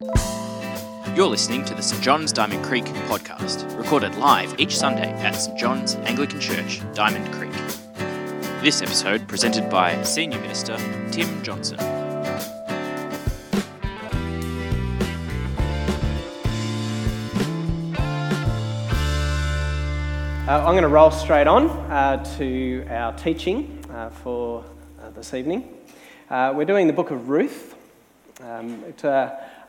You're listening to the St John's Diamond Creek podcast, recorded live each Sunday at St John's Anglican Church, Diamond Creek. This episode presented by Senior Minister Tim Johnson. Uh, I'm going to roll straight on uh, to our teaching uh, for uh, this evening. Uh, we're doing the book of Ruth. Um, it's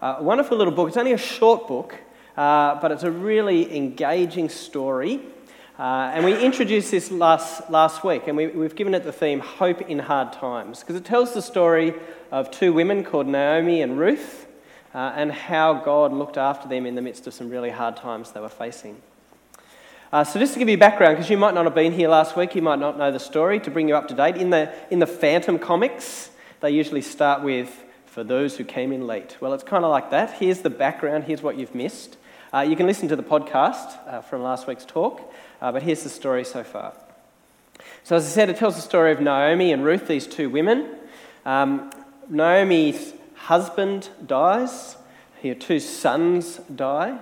a, wonderful little book. It's only a short book, uh, but it's a really engaging story. and we introduced this last, last week, and we, we've given it the theme Hope in Hard Times, because it tells the story of two women called Naomi and Ruth, and how God looked after them in the midst of some really hard times they were facing. Uh, so, just to give you background, because you might not have been here last week, you might not know the story, to bring you up to date, in the, in the Phantom comics, they usually start with, for those who came in late. Well, it's kind of like that. Here's the background, here's what you've missed. Uh, you can listen to the podcast uh, from last week's talk, uh, but here's the story so far. So, as I said, it tells the story of Naomi and Ruth, these two women. Um, Naomi's husband dies, her two sons die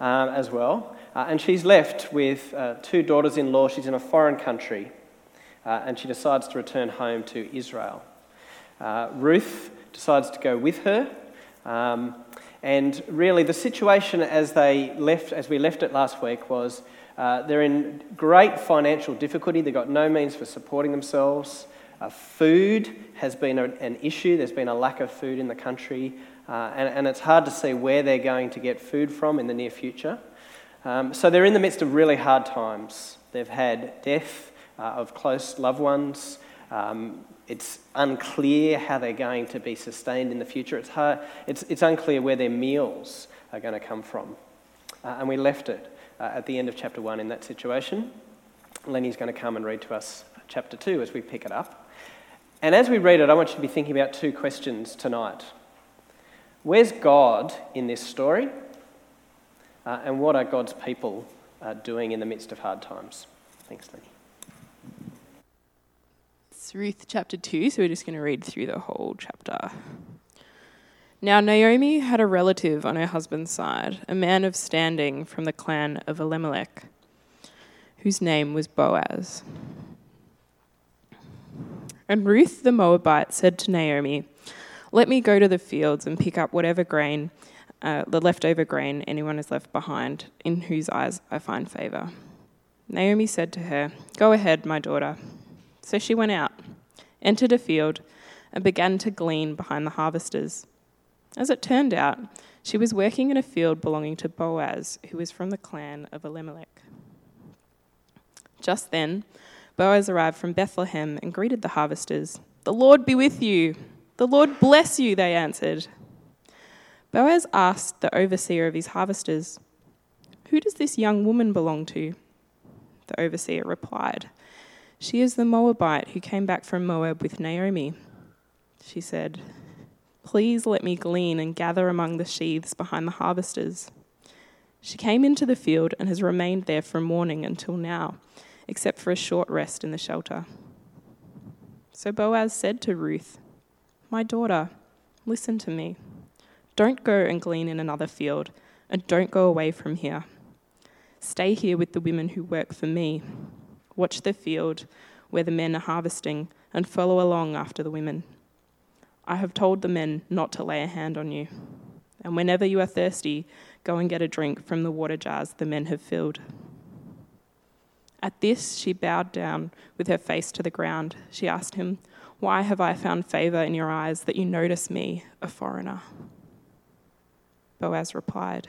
um, as well. Uh, and she's left with uh, two daughters in law. She's in a foreign country. And she decides to return home to Israel. Ruth decides to go with her. Um, and really, the situation as they left, as we left it last week, was uh, they're in great financial difficulty. They've got no means for supporting themselves. Uh, food has been a, an issue. There's been a lack of food in the country, uh, and, and, it's hard to see where they're going to get food from in the near future. Um, so they're in the midst of really hard times. They've had death uh, of close loved ones. Um, it's unclear how they're going to be sustained in the future. It's, hard, it's, it's unclear where their meals are going to come from. Uh, and we left it uh, at the end of chapter 1 in that situation. Lenny's going to come and read to us chapter 2 as we pick it up. And as we read it, I want you to be thinking about two questions tonight. Where's God in this story? Uh, and what are God's people uh, doing in the midst of hard times? Thanks, Lenny. Ruth chapter 2, so we're just going to read through the whole chapter. Now, Naomi had a relative on her husband's side, a man of standing from the clan of Elimelech, whose name was Boaz. And Ruth the Moabite said to Naomi, Let me go to the fields and pick up whatever grain uh, the leftover grain anyone has left behind, in whose eyes I find favor. Naomi said to her, Go ahead, my daughter. So she went out, entered a field, and began to glean behind the harvesters. As it turned out, she was working in a field belonging to Boaz, who was from the clan of Elimelech. Just then, Boaz arrived from Bethlehem and greeted the harvesters. The Lord be with you. The Lord bless you, they answered. Boaz asked the overseer of his harvesters, Who does this young woman belong to? The overseer replied, She is the Moabite who came back from Moab with Naomi. She said, Please let me glean and gather among the sheaves behind the harvesters. She came into the field and has remained there from morning until now, except for a short rest in the shelter. So Boaz said to Ruth, My daughter, listen to me. Don't go and glean in another field, and don't go away from here. Stay here with the women who work for me. Watch the field where the men are harvesting, and follow along after the women. I have told the men not to lay a hand on you. And whenever you are thirsty, go and get a drink from the water jars the men have filled. At this, she bowed down with her face to the ground. She asked him, Why have I found favor in your eyes that you notice me, a foreigner? Boaz replied,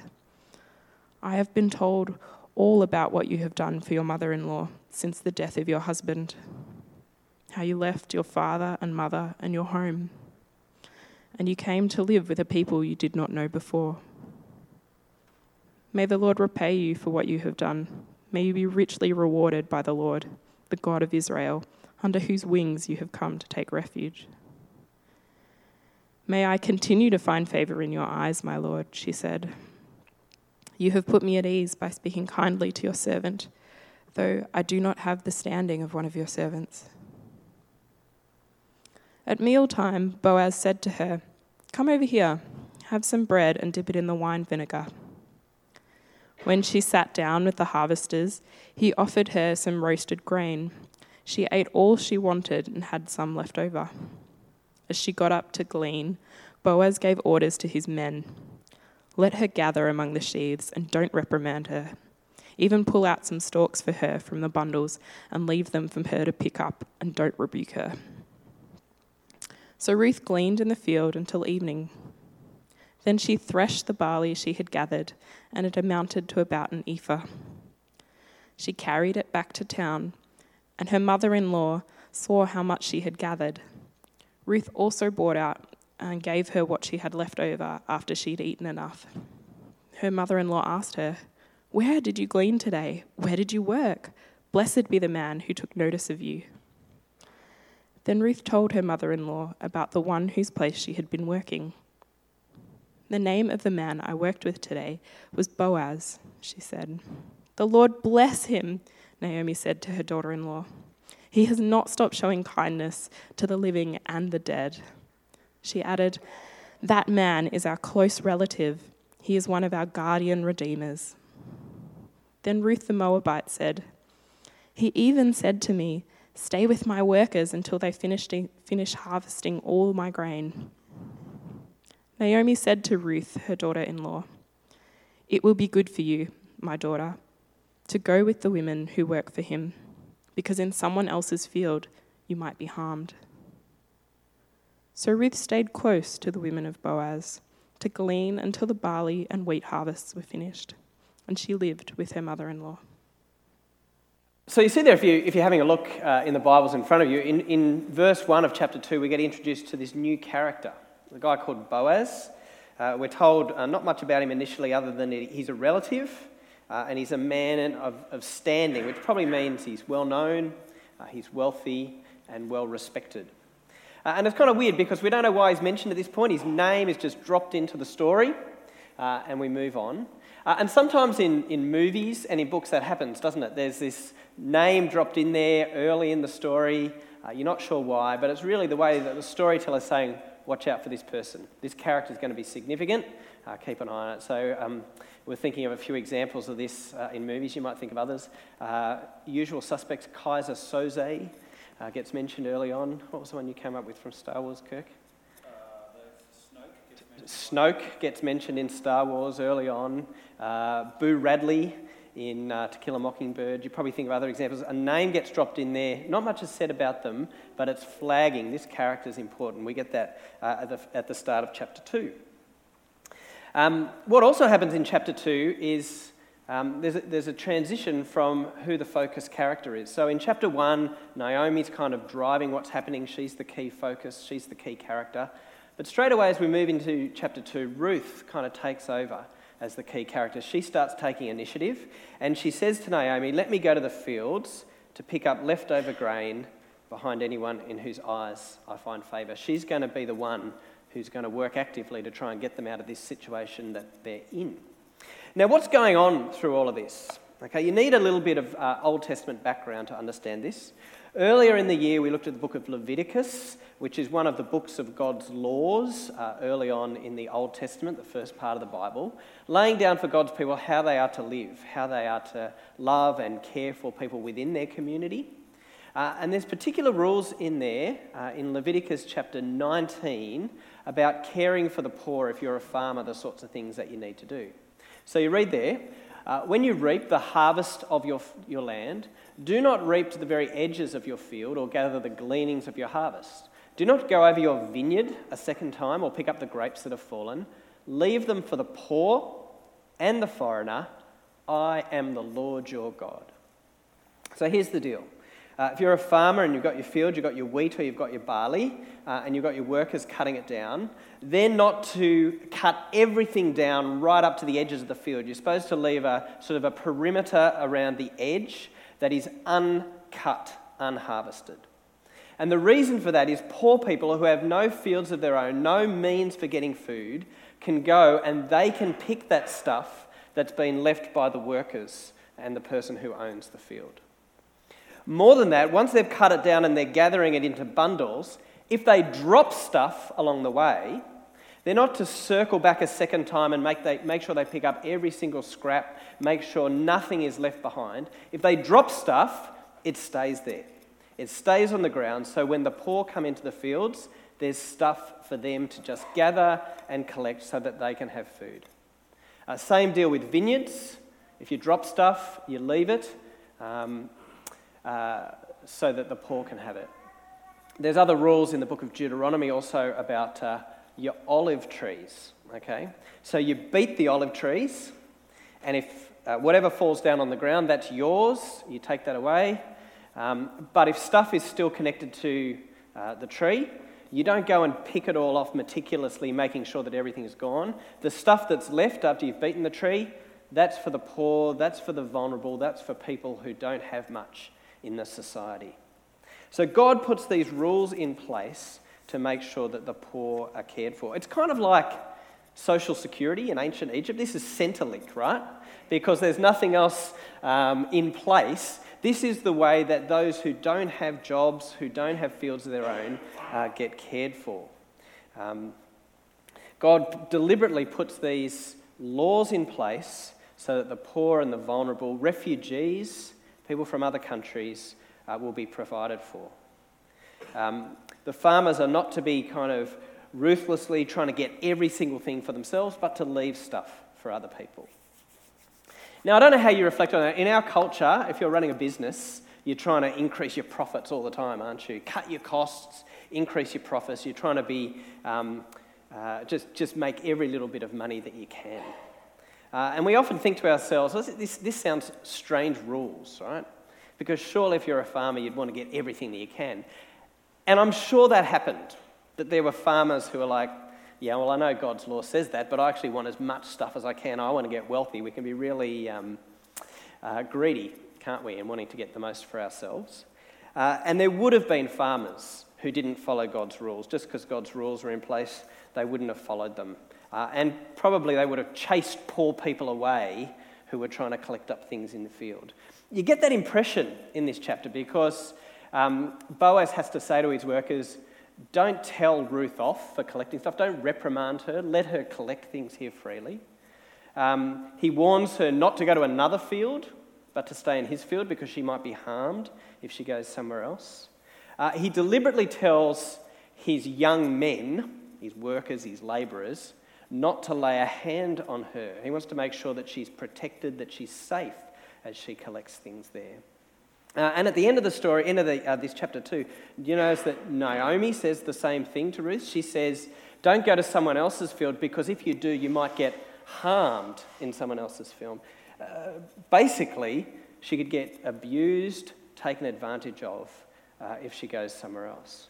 I have been told all about what you have done for your mother in law since the death of your husband, how you left your father and mother and your home, and you came to live with a people you did not know before. May the Lord repay you for what you have done. May you be richly rewarded by the Lord, the God of Israel, under whose wings you have come to take refuge. May I continue to find favor in your eyes, my Lord, she said. You have put me at ease by speaking kindly to your servant, though I do not have the standing of one of your servants. At mealtime, Boaz said to her, Come over here, Have some bread and dip it in the wine vinegar. When she sat down with the harvesters, he offered her some roasted grain. She ate all she wanted and had some left over. As she got up to glean, Boaz gave orders to his men Let her gather among the sheaves and don't reprimand her. Even pull out some stalks for her from the bundles and leave them for her to pick up and don't rebuke her. So Ruth gleaned in the field until evening. Then she threshed the barley she had gathered, and it amounted to about an ephah. She carried it back to town, and her mother in law saw how much she had gathered. Ruth also brought out and gave her what she had left over after she'd eaten enough. Her mother in law asked her, Where did you glean today? Where did you work? Blessed be the man who took notice of you. Then Ruth told her mother in law about the one whose place she had been working. The name of the man I worked with today was Boaz, she said. The Lord bless him, Naomi said to her daughter in law. He has not stopped showing kindness to the living and the dead. She added, That man is our close relative. He is one of our guardian redeemers. Then Ruth the Moabite said, He even said to me, Stay with my workers until they finish, finish harvesting all my grain. Naomi said to Ruth, her daughter in law, It will be good for you, my daughter, to go with the women who work for him, because in someone else's field you might be harmed. So Ruth stayed close to the women of Boaz to glean until the barley and wheat harvests were finished, and she lived with her mother in law. So you see there, if, you, if you're having a look uh, in the Bibles in front of you, in, in verse 1 of chapter 2, we get introduced to this new character, a guy called Boaz. Uh, we're told uh, not much about him initially, other than he's a relative uh, and he's a man of, of standing, which probably means he's well known, uh, he's wealthy, and well respected. Uh, and it's kind of weird because we don't know why he's mentioned at this point. His name is just dropped into the story, and we move on. Uh, and sometimes in, in movies and in books that happens, doesn't it? There's this name dropped in there early in the story. Uh, you're not sure why, but it's really the way that the storyteller's saying, watch out for this person. This character is going to be significant. Uh, keep an eye on it. So um, we're thinking of a few examples of this uh, in movies. You might think of others. Uh, usual suspects, Keyser Söze uh, gets mentioned early on. What was the one you came up with from Star Wars, Kirk? Snoke gets mentioned in Star Wars early on. Uh, Boo Radley in uh, To Kill a Mockingbird. You probably think of other examples. A name gets dropped in there. Not much is said about them, but it's flagging. This character is important. We get that uh, at, the, at, the, start of chapter 2. Um, what also happens in chapter 2 is um, there's, a, there's a transition from who the focus character is. So in chapter 1, Naomi's kind of driving what's happening. She's the key focus, she's the key character. But straight away, as we move into chapter 2, Ruth kind of takes over as the key character. She starts taking initiative and she says to Naomi, Let me go to the fields to pick up leftover grain behind anyone in whose eyes I find favour. She's going to be the one who's going to work actively to try and get them out of this situation that they're in. Now, what's going on through all of this? Okay, you need a little bit of uh, Old Testament background to understand this. Earlier in the year, we looked at the book of Leviticus, which is one of the books of God's laws uh, early on in the Old Testament, the first part of the Bible, laying down for God's people how they are to live, how they are to love and care for people within their community. Uh, and there's particular rules in there, uh, in Leviticus chapter 19, about caring for the poor if you're a farmer, the sorts of things that you need to do. So you read there, uh, when you reap the harvest of your, your land, do not reap to the very edges of your field or gather the gleanings of your harvest. Do not go over your vineyard a second time or pick up the grapes that have fallen. Leave them for the poor and the foreigner. I am the Lord your God. So here's the deal uh, if you're a farmer and you've got your field, you've got your wheat or you've got your barley, uh, and you've got your workers cutting it down, they're not to cut everything down right up to the edges of the field. You're supposed to leave a sort of a perimeter around the edge that is uncut, unharvested. And the reason for that is poor people who have no fields of their own, no means for getting food, can go and they can pick that stuff that's been left by the workers and the person who owns the field. More than that, once they've cut it down and they're gathering it into bundles, if they drop stuff along the way, They're not to circle back a second time and make, they, make sure they pick up every single scrap, make sure nothing is left behind. If they drop stuff, it stays there. It stays on the ground, so when the poor come into the fields, there's stuff for them to just gather and collect so that they can have food. Uh, same deal with vineyards. If you drop stuff, you leave it um, uh, so that the poor can have it. There's other rules in the book of Deuteronomy also about uh, your olive trees. Okay, so you beat the olive trees, and if uh, whatever falls down on the ground, that's yours. You take that away. Um, but if stuff is still connected to uh, the tree, you don't go and pick it all off meticulously, making sure that everything is gone. The stuff that's left after you've beaten the tree, that's for the poor, that's for the vulnerable, that's for people who don't have much in the society. So God puts these rules in place to make sure that the poor are cared for. It's kind of like social security in ancient Egypt. This is Centrelink, right? Because there's nothing else um, in place. This is the way that those who don't have jobs, who don't have fields of their own, uh, get cared for. Um, God deliberately puts these laws in place so that the poor and the vulnerable, refugees, people from other countries, uh, will be provided for. Um, the farmers are not to be kind of ruthlessly trying to get every single thing for themselves, but to leave stuff for other people. Now, I don't know how you reflect on that. In our culture, if you're running a business, you're trying to increase your profits all the time, aren't you? Cut your costs, increase your profits. You're trying to be um, uh, just, just make every little bit of money that you can. Uh, and we often think to ourselves, this, this sounds strange rules, right? Because surely if you're a farmer, you'd want to get everything that you can. And I'm sure that happened, that there were farmers who were like, yeah, well, I know God's law says that, but I actually want as much stuff as I can. I want to get wealthy. We can be really um, uh, greedy, can't we, in wanting to get the most for ourselves. Uh, and there would have been farmers who didn't follow God's rules. Just because God's rules were in place, they wouldn't have followed them. Uh, and probably they would have chased poor people away who were trying to collect up things in the field. You get that impression in this chapter because um, Boaz has to say to his workers, don't tell Ruth off for collecting stuff. Don't reprimand her. Let her collect things here freely. Um, he warns her not to go to another field, but to stay in his field because she might be harmed if she goes somewhere else. Uh, he deliberately tells his young men, his workers, his labourers, not to lay a hand on her. He wants to make sure that she's protected, that she's safe as she collects things there. Uh, and at the end of the story, end of the, uh, this chapter 2, you notice that Naomi says the same thing to Ruth. She says, Don't go to someone else's field because if you do, you might get harmed in someone else's field. Uh, basically, she could get abused, taken advantage of uh, if she goes somewhere else.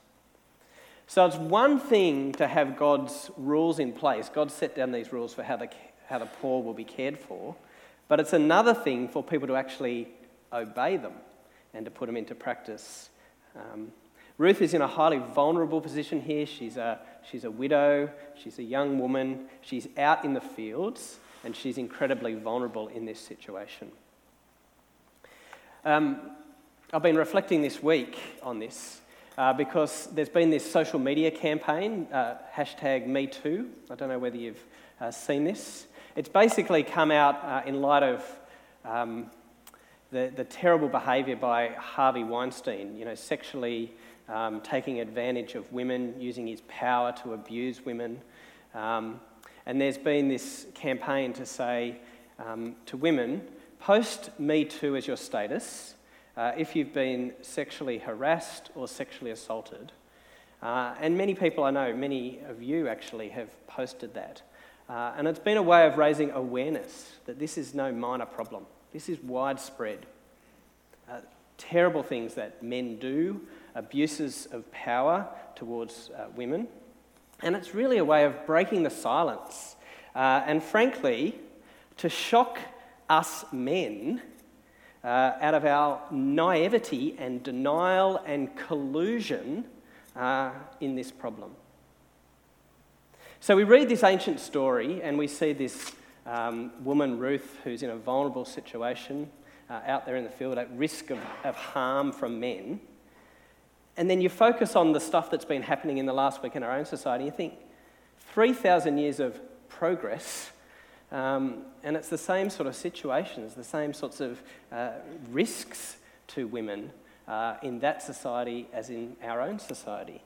So it's one thing to have God's rules in place. God set down these rules for how the, how the poor will be cared for. But it's another thing for people to actually obey them and to put them into practice. Um, Ruth is in a highly vulnerable position here. She's a, she's a widow, she's a young woman, she's out in the fields, and she's incredibly vulnerable in this situation. Um, I've been reflecting this week on this uh, because there's been this social media campaign, uh, hashtag MeToo. I don't know whether you've uh, seen this. It's basically come out uh, in light of um, the, the terrible behaviour by Harvey Weinstein, you know, sexually um, taking advantage of women, using his power to abuse women. Um, and there's been this campaign to say um, to women, post Me Too as your status uh, if you've been sexually harassed or sexually assaulted. Uh, and many people I know, many of you actually, have posted that. Uh, and it's been a way of raising awareness that this is no minor problem. This is widespread. Uh, terrible things that men do, abuses of power towards uh, women. And it's really a way of breaking the silence. Uh, and frankly, to shock us men uh, out of our naivety and denial and collusion uh, in this problem. So we read this ancient story and we see this um, woman, Ruth, who's in a vulnerable situation uh, out there in the field at risk of, of harm from men. And then you focus on the stuff that's been happening in the last week in our own society. You think, 3,000 years of progress, um, and it's the same sort of situations, the same sorts of uh, risks to women uh, in that society as in our own society.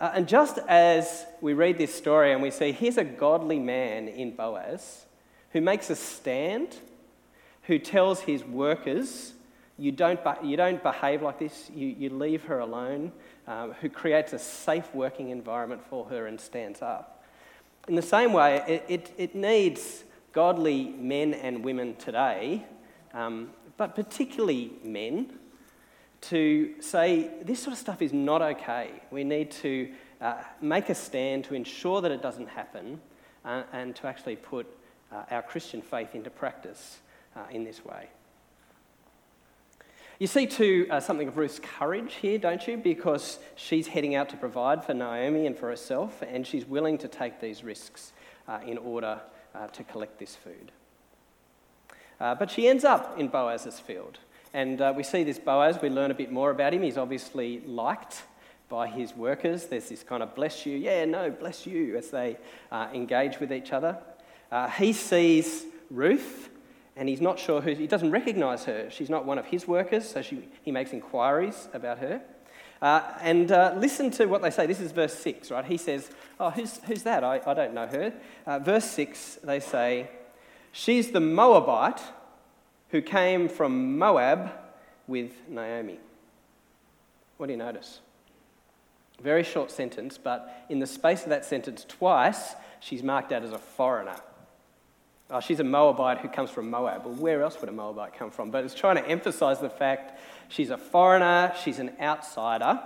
Uh, and just as we read this story and we see here's a godly man in Boaz who makes a stand, who tells his workers, you don't, you don't behave like this, you, you leave her alone, um, who creates a safe working environment for her and stands up. In the same way, it, it, it needs godly men and women today, um, but particularly men, to say this sort of stuff is not okay. We need to uh, make a stand to ensure that it doesn't happen uh, and to actually put uh, our Christian faith into practice uh, in this way. You see, too, uh, something of Ruth's courage here, don't you? Because she's heading out to provide for Naomi and for herself, and she's willing to take these risks uh, in order to collect this food. but she ends up in Boaz's field. And uh, we see this Boaz, we learn a bit more about him. He's obviously liked by his workers. There's this kind of bless you, yeah, no, bless you, as they uh, engage with each other. Uh, he sees Ruth, and he's not sure who, he doesn't recognize her. She's not one of his workers, so she, he makes inquiries about her. Uh, and uh, listen to what they say. This is verse 6, right? He says, Oh, who's, who's that? I, I don't know her. Uh, verse 6, they say, She's the Moabite who came from Moab with Naomi. What do you notice? Very short sentence, but in the space of that sentence, twice, she's marked out as a foreigner. Oh, she's a Moabite who comes from Moab. Well, where else would a Moabite come from? But it's trying to emphasize the fact she's a foreigner, she's an outsider.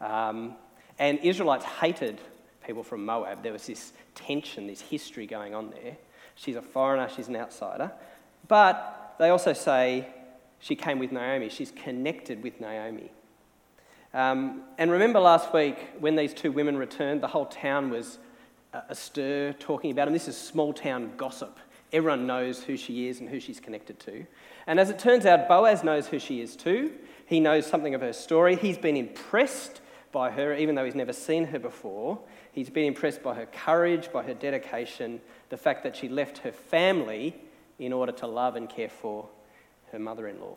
Um, and Israelites hated people from Moab. There was this tension, this history going on there. She's a foreigner, she's an outsider. But they also say she came with Naomi. She's connected with Naomi. Um, and remember last week when these two women returned, the whole town was astir talking about them. This is small town gossip. Everyone knows who she is and who she's connected to. And as it turns out, Boaz knows who she is too. He knows something of her story. He's been impressed by her, even though he's never seen her before. He's been impressed by her courage, by her dedication, the fact that she left her family in order to love and care for her mother in law.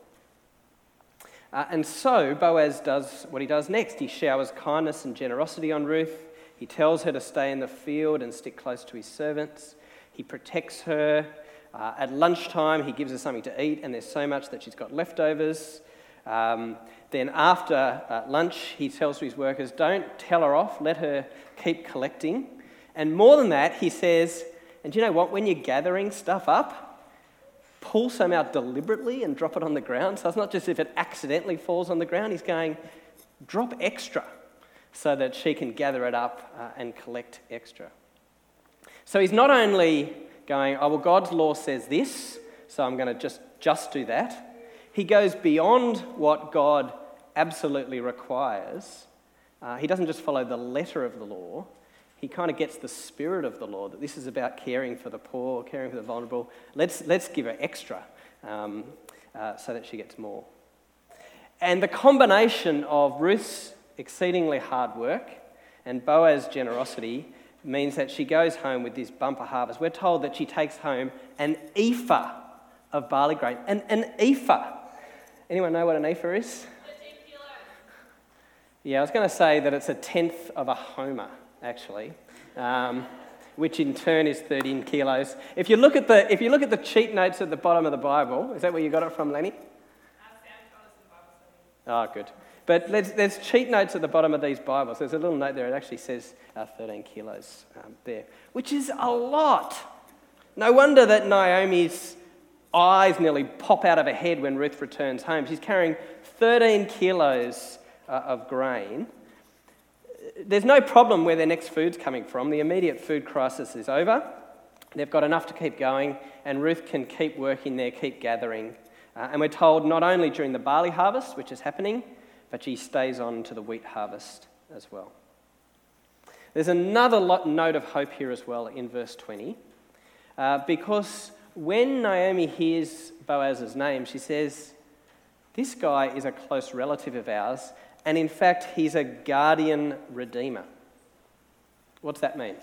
Uh, and so Boaz does what he does next. He showers kindness and generosity on Ruth. He tells her to stay in the field and stick close to his servants. He protects her. Uh, at lunchtime, he gives her something to eat, and there's so much that she's got leftovers. Um, then, after uh, lunch, he tells his workers, Don't tell her off, let her keep collecting. And more than that, he says, And you know what? When you're gathering stuff up, pull some out deliberately and drop it on the ground. So it's not just if it accidentally falls on the ground, he's going, drop extra so that she can gather it up uh, and collect extra. So he's not only going, oh, well, God's law says this, so I'm going to just, just do that. He goes beyond what God absolutely requires. Uh, he doesn't just follow the letter of the law, he kind of gets the spirit of the law that this is about caring for the poor, caring for the vulnerable. Let's, let's give her extra um, uh, so that she gets more. And the combination of Ruth's exceedingly hard work and Boaz's generosity means that she goes home with this bumper harvest. We're told that she takes home an ephah of barley grain. An, an ephah. Anyone know what an ephah is? Yeah, I was going to say that it's a tenth of a homer actually, um, which in turn is 13 kilos. If you, look at the, if you look at the cheat notes at the bottom of the Bible, is that where you got it from, Lenny? Oh, good. But there's, cheat notes at the bottom of these Bibles. There's a little note there, it actually says uh, 13 kilos um, there, which is a lot. No wonder that Naomi's eyes nearly pop out of her head when Ruth returns home. She's carrying 13 kilos uh, of grain there's no problem where their next food's coming from. The immediate food crisis is over. They've got enough to keep going, and Ruth can keep working there, keep gathering. Uh, and we're told not only during the barley harvest, which is happening, but she stays on to the wheat harvest as well. There's another note of hope here as well in verse 20, uh, because when Naomi hears Boaz's name, she says, This guy is a close relative of ours, and in fact, he's a guardian redeemer. What's that mean?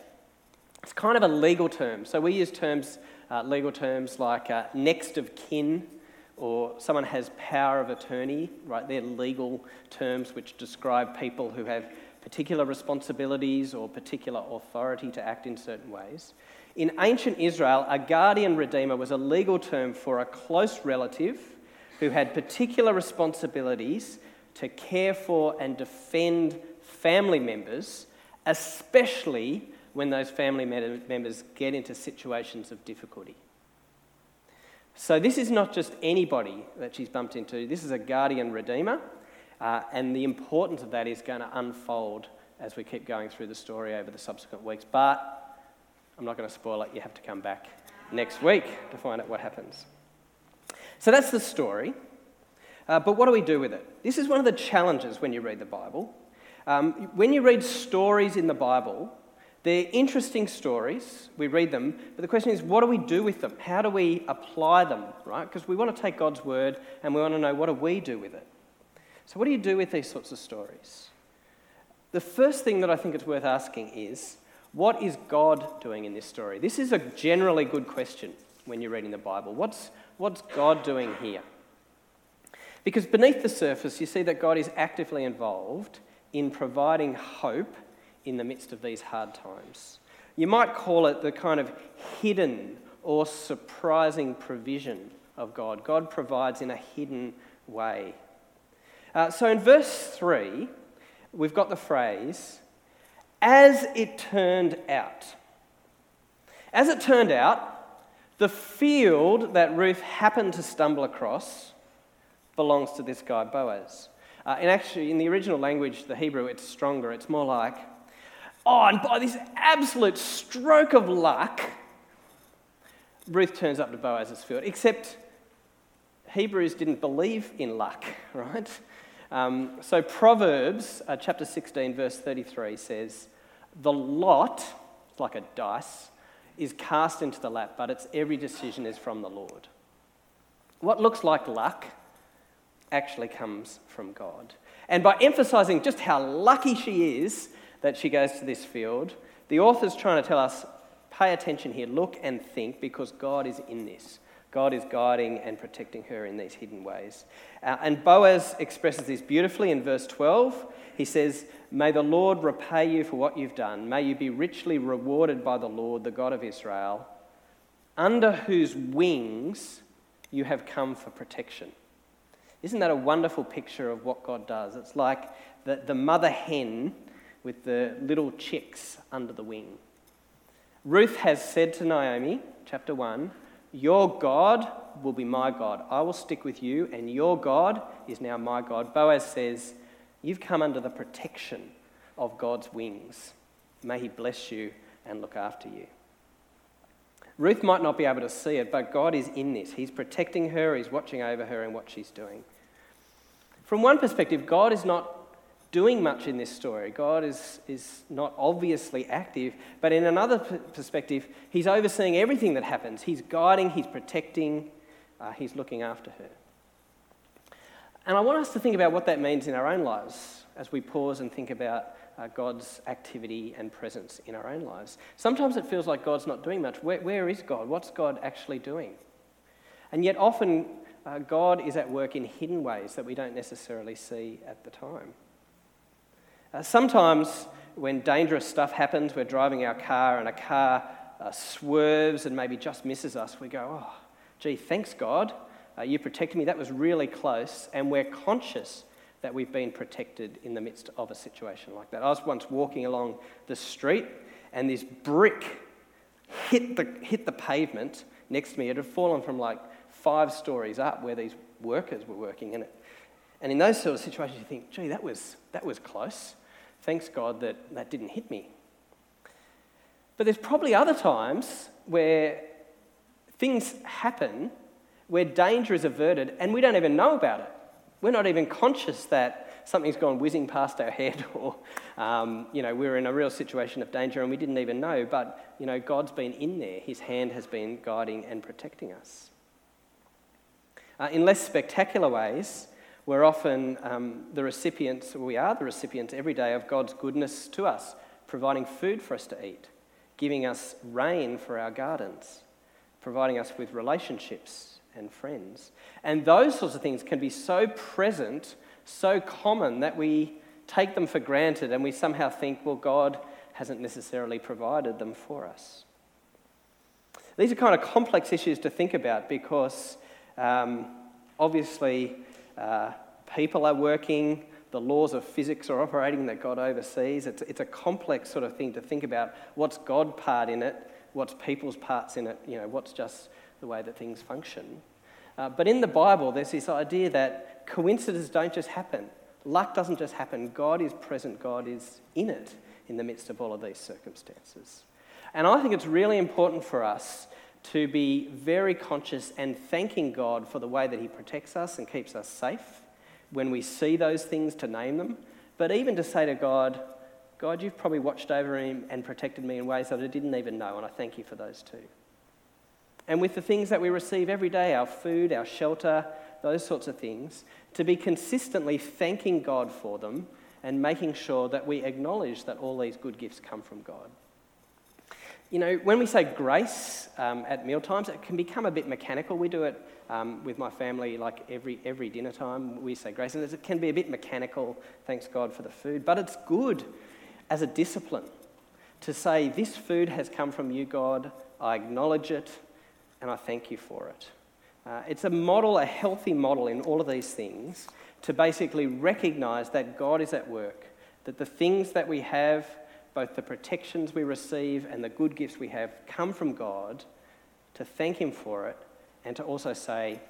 It's kind of a legal term. So we use terms, uh, legal terms like uh, next of kin or someone has power of attorney, right? They're legal terms which describe people who have particular responsibilities or particular authority to act in certain ways. In ancient Israel, a guardian redeemer was a legal term for a close relative who had particular responsibilities to care for and defend family members, especially when those family members get into situations of difficulty. So, this is not just anybody that she's bumped into, this is a guardian redeemer, uh, and the importance of that is going to unfold as we keep going through the story over the subsequent weeks. But I'm not going to spoil it, you have to come back next week to find out what happens. So, that's the story. Uh, but what do we do with it? This is one of the challenges when you read the Bible. Um, when you read stories in the Bible, they're interesting stories. We read them, but the question is, what do we do with them? How do we apply them, right? Because we want to take God's word and we want to know what do we do with it. So, what do you do with these sorts of stories? The first thing that I think it's worth asking is, what is God doing in this story? This is a generally good question when you're reading the Bible. What's, what's God doing here? Because beneath the surface, you see that God is actively involved in providing hope in the midst of these hard times. You might call it the kind of hidden or surprising provision of God. God provides in a hidden way. Uh, so in verse 3, we've got the phrase, as it turned out. As it turned out, the field that Ruth happened to stumble across belongs to this guy, Boaz. Uh, and actually, in the original language, the Hebrew, it's stronger. It's more like, Oh, and by this absolute stroke of luck, Ruth turns up to Boaz's field, except Hebrews didn't believe in luck, right? Um, so Proverbs uh, chapter 16, verse 33 says, The lot, like a dice, is cast into the lap, but its every decision is from the Lord. What looks like luck actually comes from God. And by emphasizing just how lucky she is, that she goes to this field. The author's trying to tell us pay attention here, look and think, because God is in this. God is guiding and protecting her in these hidden ways. Uh, and Boaz expresses this beautifully in verse 12. He says, May the Lord repay you for what you've done. May you be richly rewarded by the Lord, the God of Israel, under whose wings you have come for protection. Isn't that a wonderful picture of what God does? It's like the, the mother hen with the little chicks under the wing. Ruth has said to Naomi, chapter 1, Your God will be my God. I will stick with you, and your God is now my God. Boaz says, You've come under the protection of God's wings. May he bless you and look after you. Ruth might not be able to see it, but God is in this. He's protecting her, He's watching over her and what she's doing. From one perspective, God is not doing much in this story. God is, is not obviously active, but in another perspective, He's overseeing everything that happens. He's guiding, He's protecting, uh, He's looking after her. And I want us to think about what that means in our own lives as we pause and think about uh, God's activity and presence in our own lives. Sometimes it feels like God's not doing much. where, where is God? What's God actually doing? And yet, often, uh, God is at work in hidden ways that we don't necessarily see at the time. Uh, sometimes, when dangerous stuff happens, we're driving our car and a car uh, swerves and maybe just misses us. We go, oh, gee, thanks God. Uh, you protected me. That was really close. And we're conscious that we've been protected in the midst of a situation like that. I was once walking along the street and this brick hit the, hit the pavement next to me. It had fallen from like five stories up where these workers were working in it. And in those sort of situations, you think, gee, that was, that was close. Thanks God that that didn't hit me. But there's probably other times where things happen where danger is averted and we don't even know about it. We're not even conscious that something's gone whizzing past our head or, um, you know, we're in a real situation of danger and we didn't even know. But, you know, God's been in there. His hand has been guiding and protecting us. Uh, in less spectacular ways, we're often um, the recipients, we are the recipients every day of God's goodness to us, providing food for us to eat, giving us rain for our gardens, providing us with relationships and friends. And those sorts of things can be so present, so common that we take them for granted and we somehow think, well, God hasn't necessarily provided them for us. These are kind of complex issues to think about because um, obviously uh, people are working, the laws of physics are operating that God oversees. It's, it's a complex sort of thing to think about what's God part in it, what's people's parts in it, you know, what's just the way that things function. Uh, but in the Bible, there's this idea that coincidences don't just happen. Luck doesn't just happen. God is present, God is in it in the midst of all of these circumstances. And I think it's really important for us to be very conscious and thanking God for the way that He protects us and keeps us safe when we see those things to name them, but even to say to God, God, you've probably watched over me and protected me in ways that I didn't even know, and I thank you for those too. And with the things that we receive every day, our food, our shelter, those sorts of things, to be consistently thanking God for them and making sure that we acknowledge that all these good gifts come from God. You know, when we say grace um, at mealtimes, it can become a bit mechanical. We do it um, with my family like every, every dinner time. We say grace, and it can be a bit mechanical, thanks God for the food. But it's good as a discipline to say, This food has come from you, God. I acknowledge it, and I thank you for it. Uh, it's a model, a healthy model in all of these things to basically recognize that God is at work, that the things that we have both the protections we receive and the good gifts we have come from God, to thank Him for it, and to also say,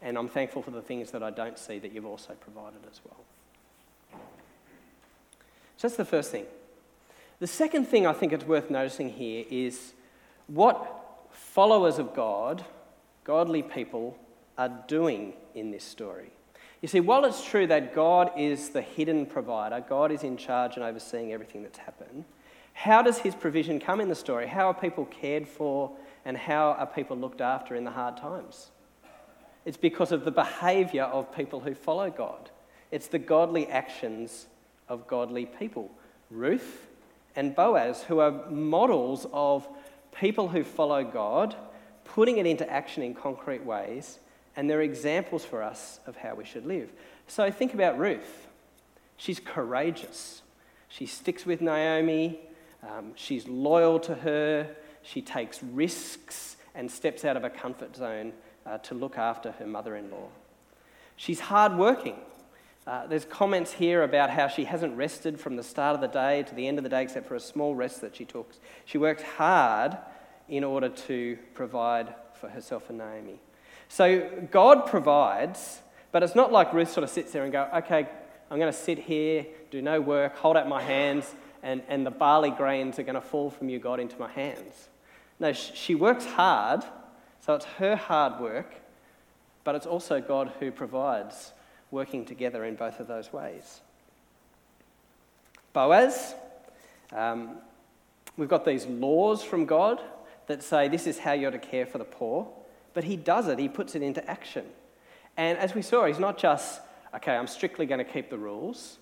and I'm thankful for the things that I don't see that you've also provided as well. So that's the first thing. The second thing I think it's worth noticing here is what followers of God, godly people, are doing in this story. You see, while it's true that God is the hidden provider, God is in charge and overseeing everything that's happened, how does his provision come in the story? How are people cared for and how are people looked after in the hard times? It's because of the behaviour of people who follow God. It's the godly actions of godly people. Ruth and Boaz, who are models of people who follow God, putting it into action in concrete ways and they're examples for us of how we should live. So think about Ruth. She's courageous. She sticks with Naomi. Um, she's loyal to her. She takes risks and steps out of her comfort zone uh, to look after her mother in law. She's hardworking. Uh, there's comments here about how she hasn't rested from the start of the day to the end of the day, except for a small rest that she took. She worked hard in order to provide for herself and Naomi. So God provides, but it's not like Ruth sort of sits there and go, okay, I'm going to sit here, do no work, hold out my hands, and, and the barley grains are going to fall from you, God, into my hands. No, she works hard, so it's her hard work, but it's also God who provides, working together in both of those ways. Boaz, um, we've got these laws from God that say this is how you're to care for the poor. But he does it, he puts it into action. And as we saw, he's not just, okay, I'm strictly going to keep the rules.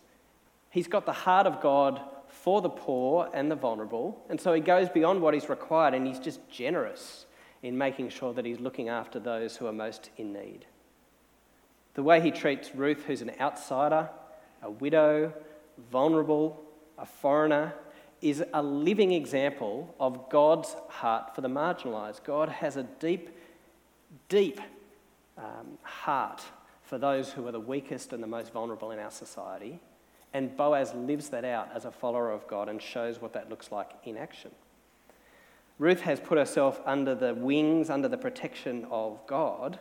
He's got the heart of God for the poor and the vulnerable. And so he goes beyond what is required and he's just generous in making sure that he's looking after those who are most in need. The way he treats Ruth, who's an outsider, a widow, vulnerable, a foreigner, is a living example of God's heart for the marginalised. God has a deep deep um, heart for those who are the weakest and the most vulnerable in our society. And Boaz lives that out as a follower of God and shows what that looks like in action. Ruth has put herself under the wings, under the protection of God,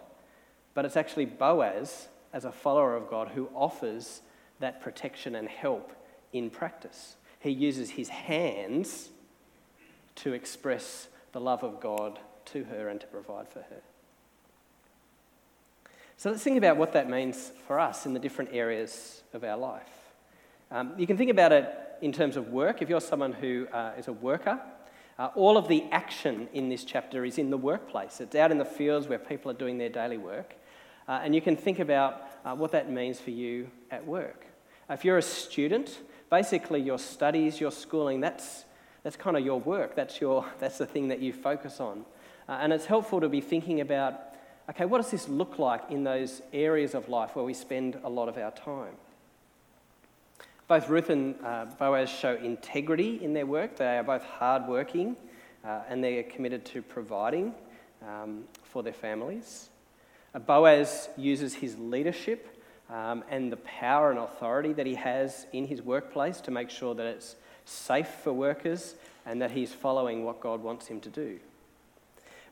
but it's actually Boaz, as a follower of God, who offers that protection and help in practice. He uses his hands to express the love of God to her and to provide for her. So let's think about what that means for us in the different areas of our life. Um, you can think about it in terms of work. If you're someone who uh, is a worker, uh, all of the action in this chapter is in the workplace. It's out in the fields where people are doing their daily work. Uh, and you can think about uh, what that means for you at work. If you're a student, basically your studies, your schooling, that's, that's kind of your work. That's, your, that's the thing that you focus on. Uh, and it's helpful to be thinking about okay, what does this look like in those areas of life where we spend a lot of our time? Both Ruth and uh, Boaz show integrity in their work. They are both hardworking uh, and they are committed to providing um, for their families. Uh, Boaz uses his leadership um, and the power and authority that he has in his workplace to make sure that it's safe for workers and that he's following what God wants him to do.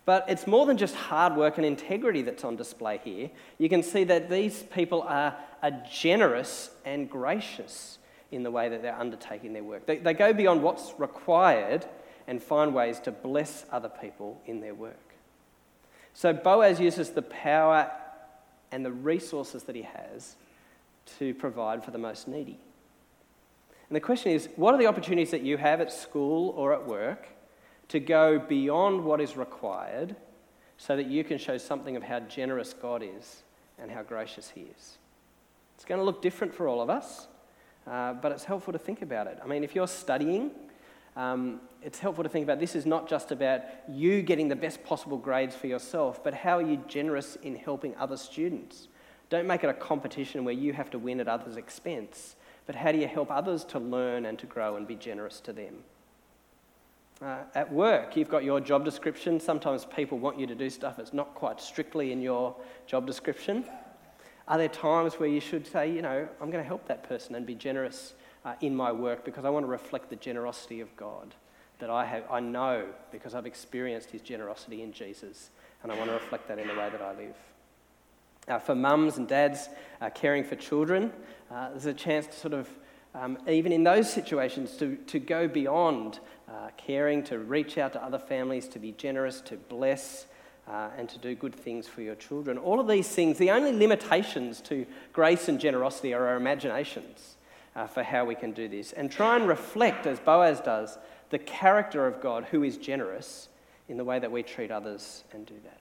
But it's more than just hard work and integrity that's on display here. You can see that these people are, are generous and gracious in the way that they're undertaking their work. They, they go beyond what's required and find ways to bless other people in their work. So Boaz uses the power and the resources that he has to provide for the most needy. And the question is what are the opportunities that you have at school or at work to go beyond what is required so that you can show something of how generous God is and how gracious He is. It's going to look different for all of us, uh, but it's helpful to think about it. I mean, if you're studying, um, it's helpful to think about this is not just about you getting the best possible grades for yourself, but how are you generous in helping other students? Don't make it a competition where you have to win at others' expense, but how do you help others to learn and to grow and be generous to them? Uh, at work, you've got your job description. Sometimes people want you to do stuff that's not quite strictly in your job description. Are there times where you should say, you know, I'm going to help that person and be generous uh, in my work because I want to reflect the generosity of God that I, have, I know because I've experienced his generosity in Jesus, and I want to reflect that in the way that I live. Uh, for mums and dads uh, caring for children, uh, there's a chance to sort of um, even in those situations, to, to go beyond uh, caring, to reach out to other families, to be generous, to bless, uh, and to do good things for your children. All of these things, the only limitations to grace and generosity are our imaginations uh, for how we can do this. And try and reflect, as Boaz does, the character of God who is generous in the way that we treat others and do that.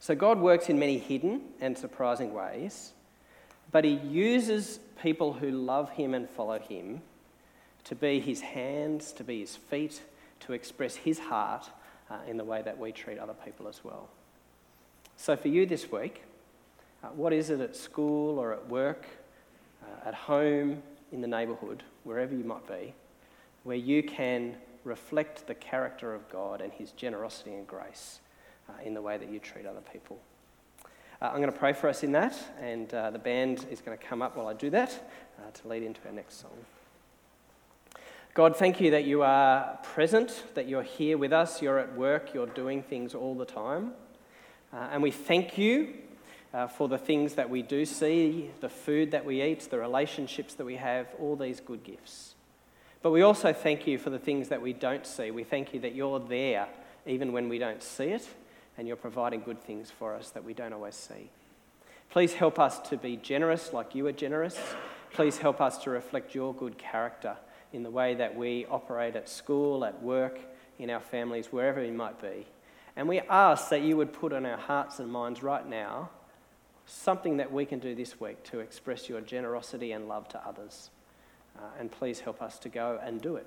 So God works in many hidden and surprising ways but he uses people who love him and follow him to be his hands, to be his feet, to express his heart uh, in the way that we treat other people as well. So, for you this week, uh, what is it at school or at work, uh, at home, in the neighbourhood, wherever you might be, where you can reflect the character of God and his generosity and grace uh, in the way that you treat other people? Uh, I'm going to pray for us in that, and uh, the band is going to come up while I do that uh, to lead into our next song. God, thank you that you are present, that you're here with us, you're at work, you're doing things all the time. Uh, and we thank you uh, for the things that we do see, the food that we eat, the relationships that we have, all these good gifts. But we also thank you for the things that we don't see. We thank you that you're there even when we don't see it and you're providing good things for us that we don't always see. Please help us to be generous like you are generous. Please help us to reflect your good character in the way that we operate at school, at work, in our families, wherever we might be. And we ask that you would put on our hearts and minds right now something that we can do this week to express your generosity and love to others. Uh, and please help us to go and do it.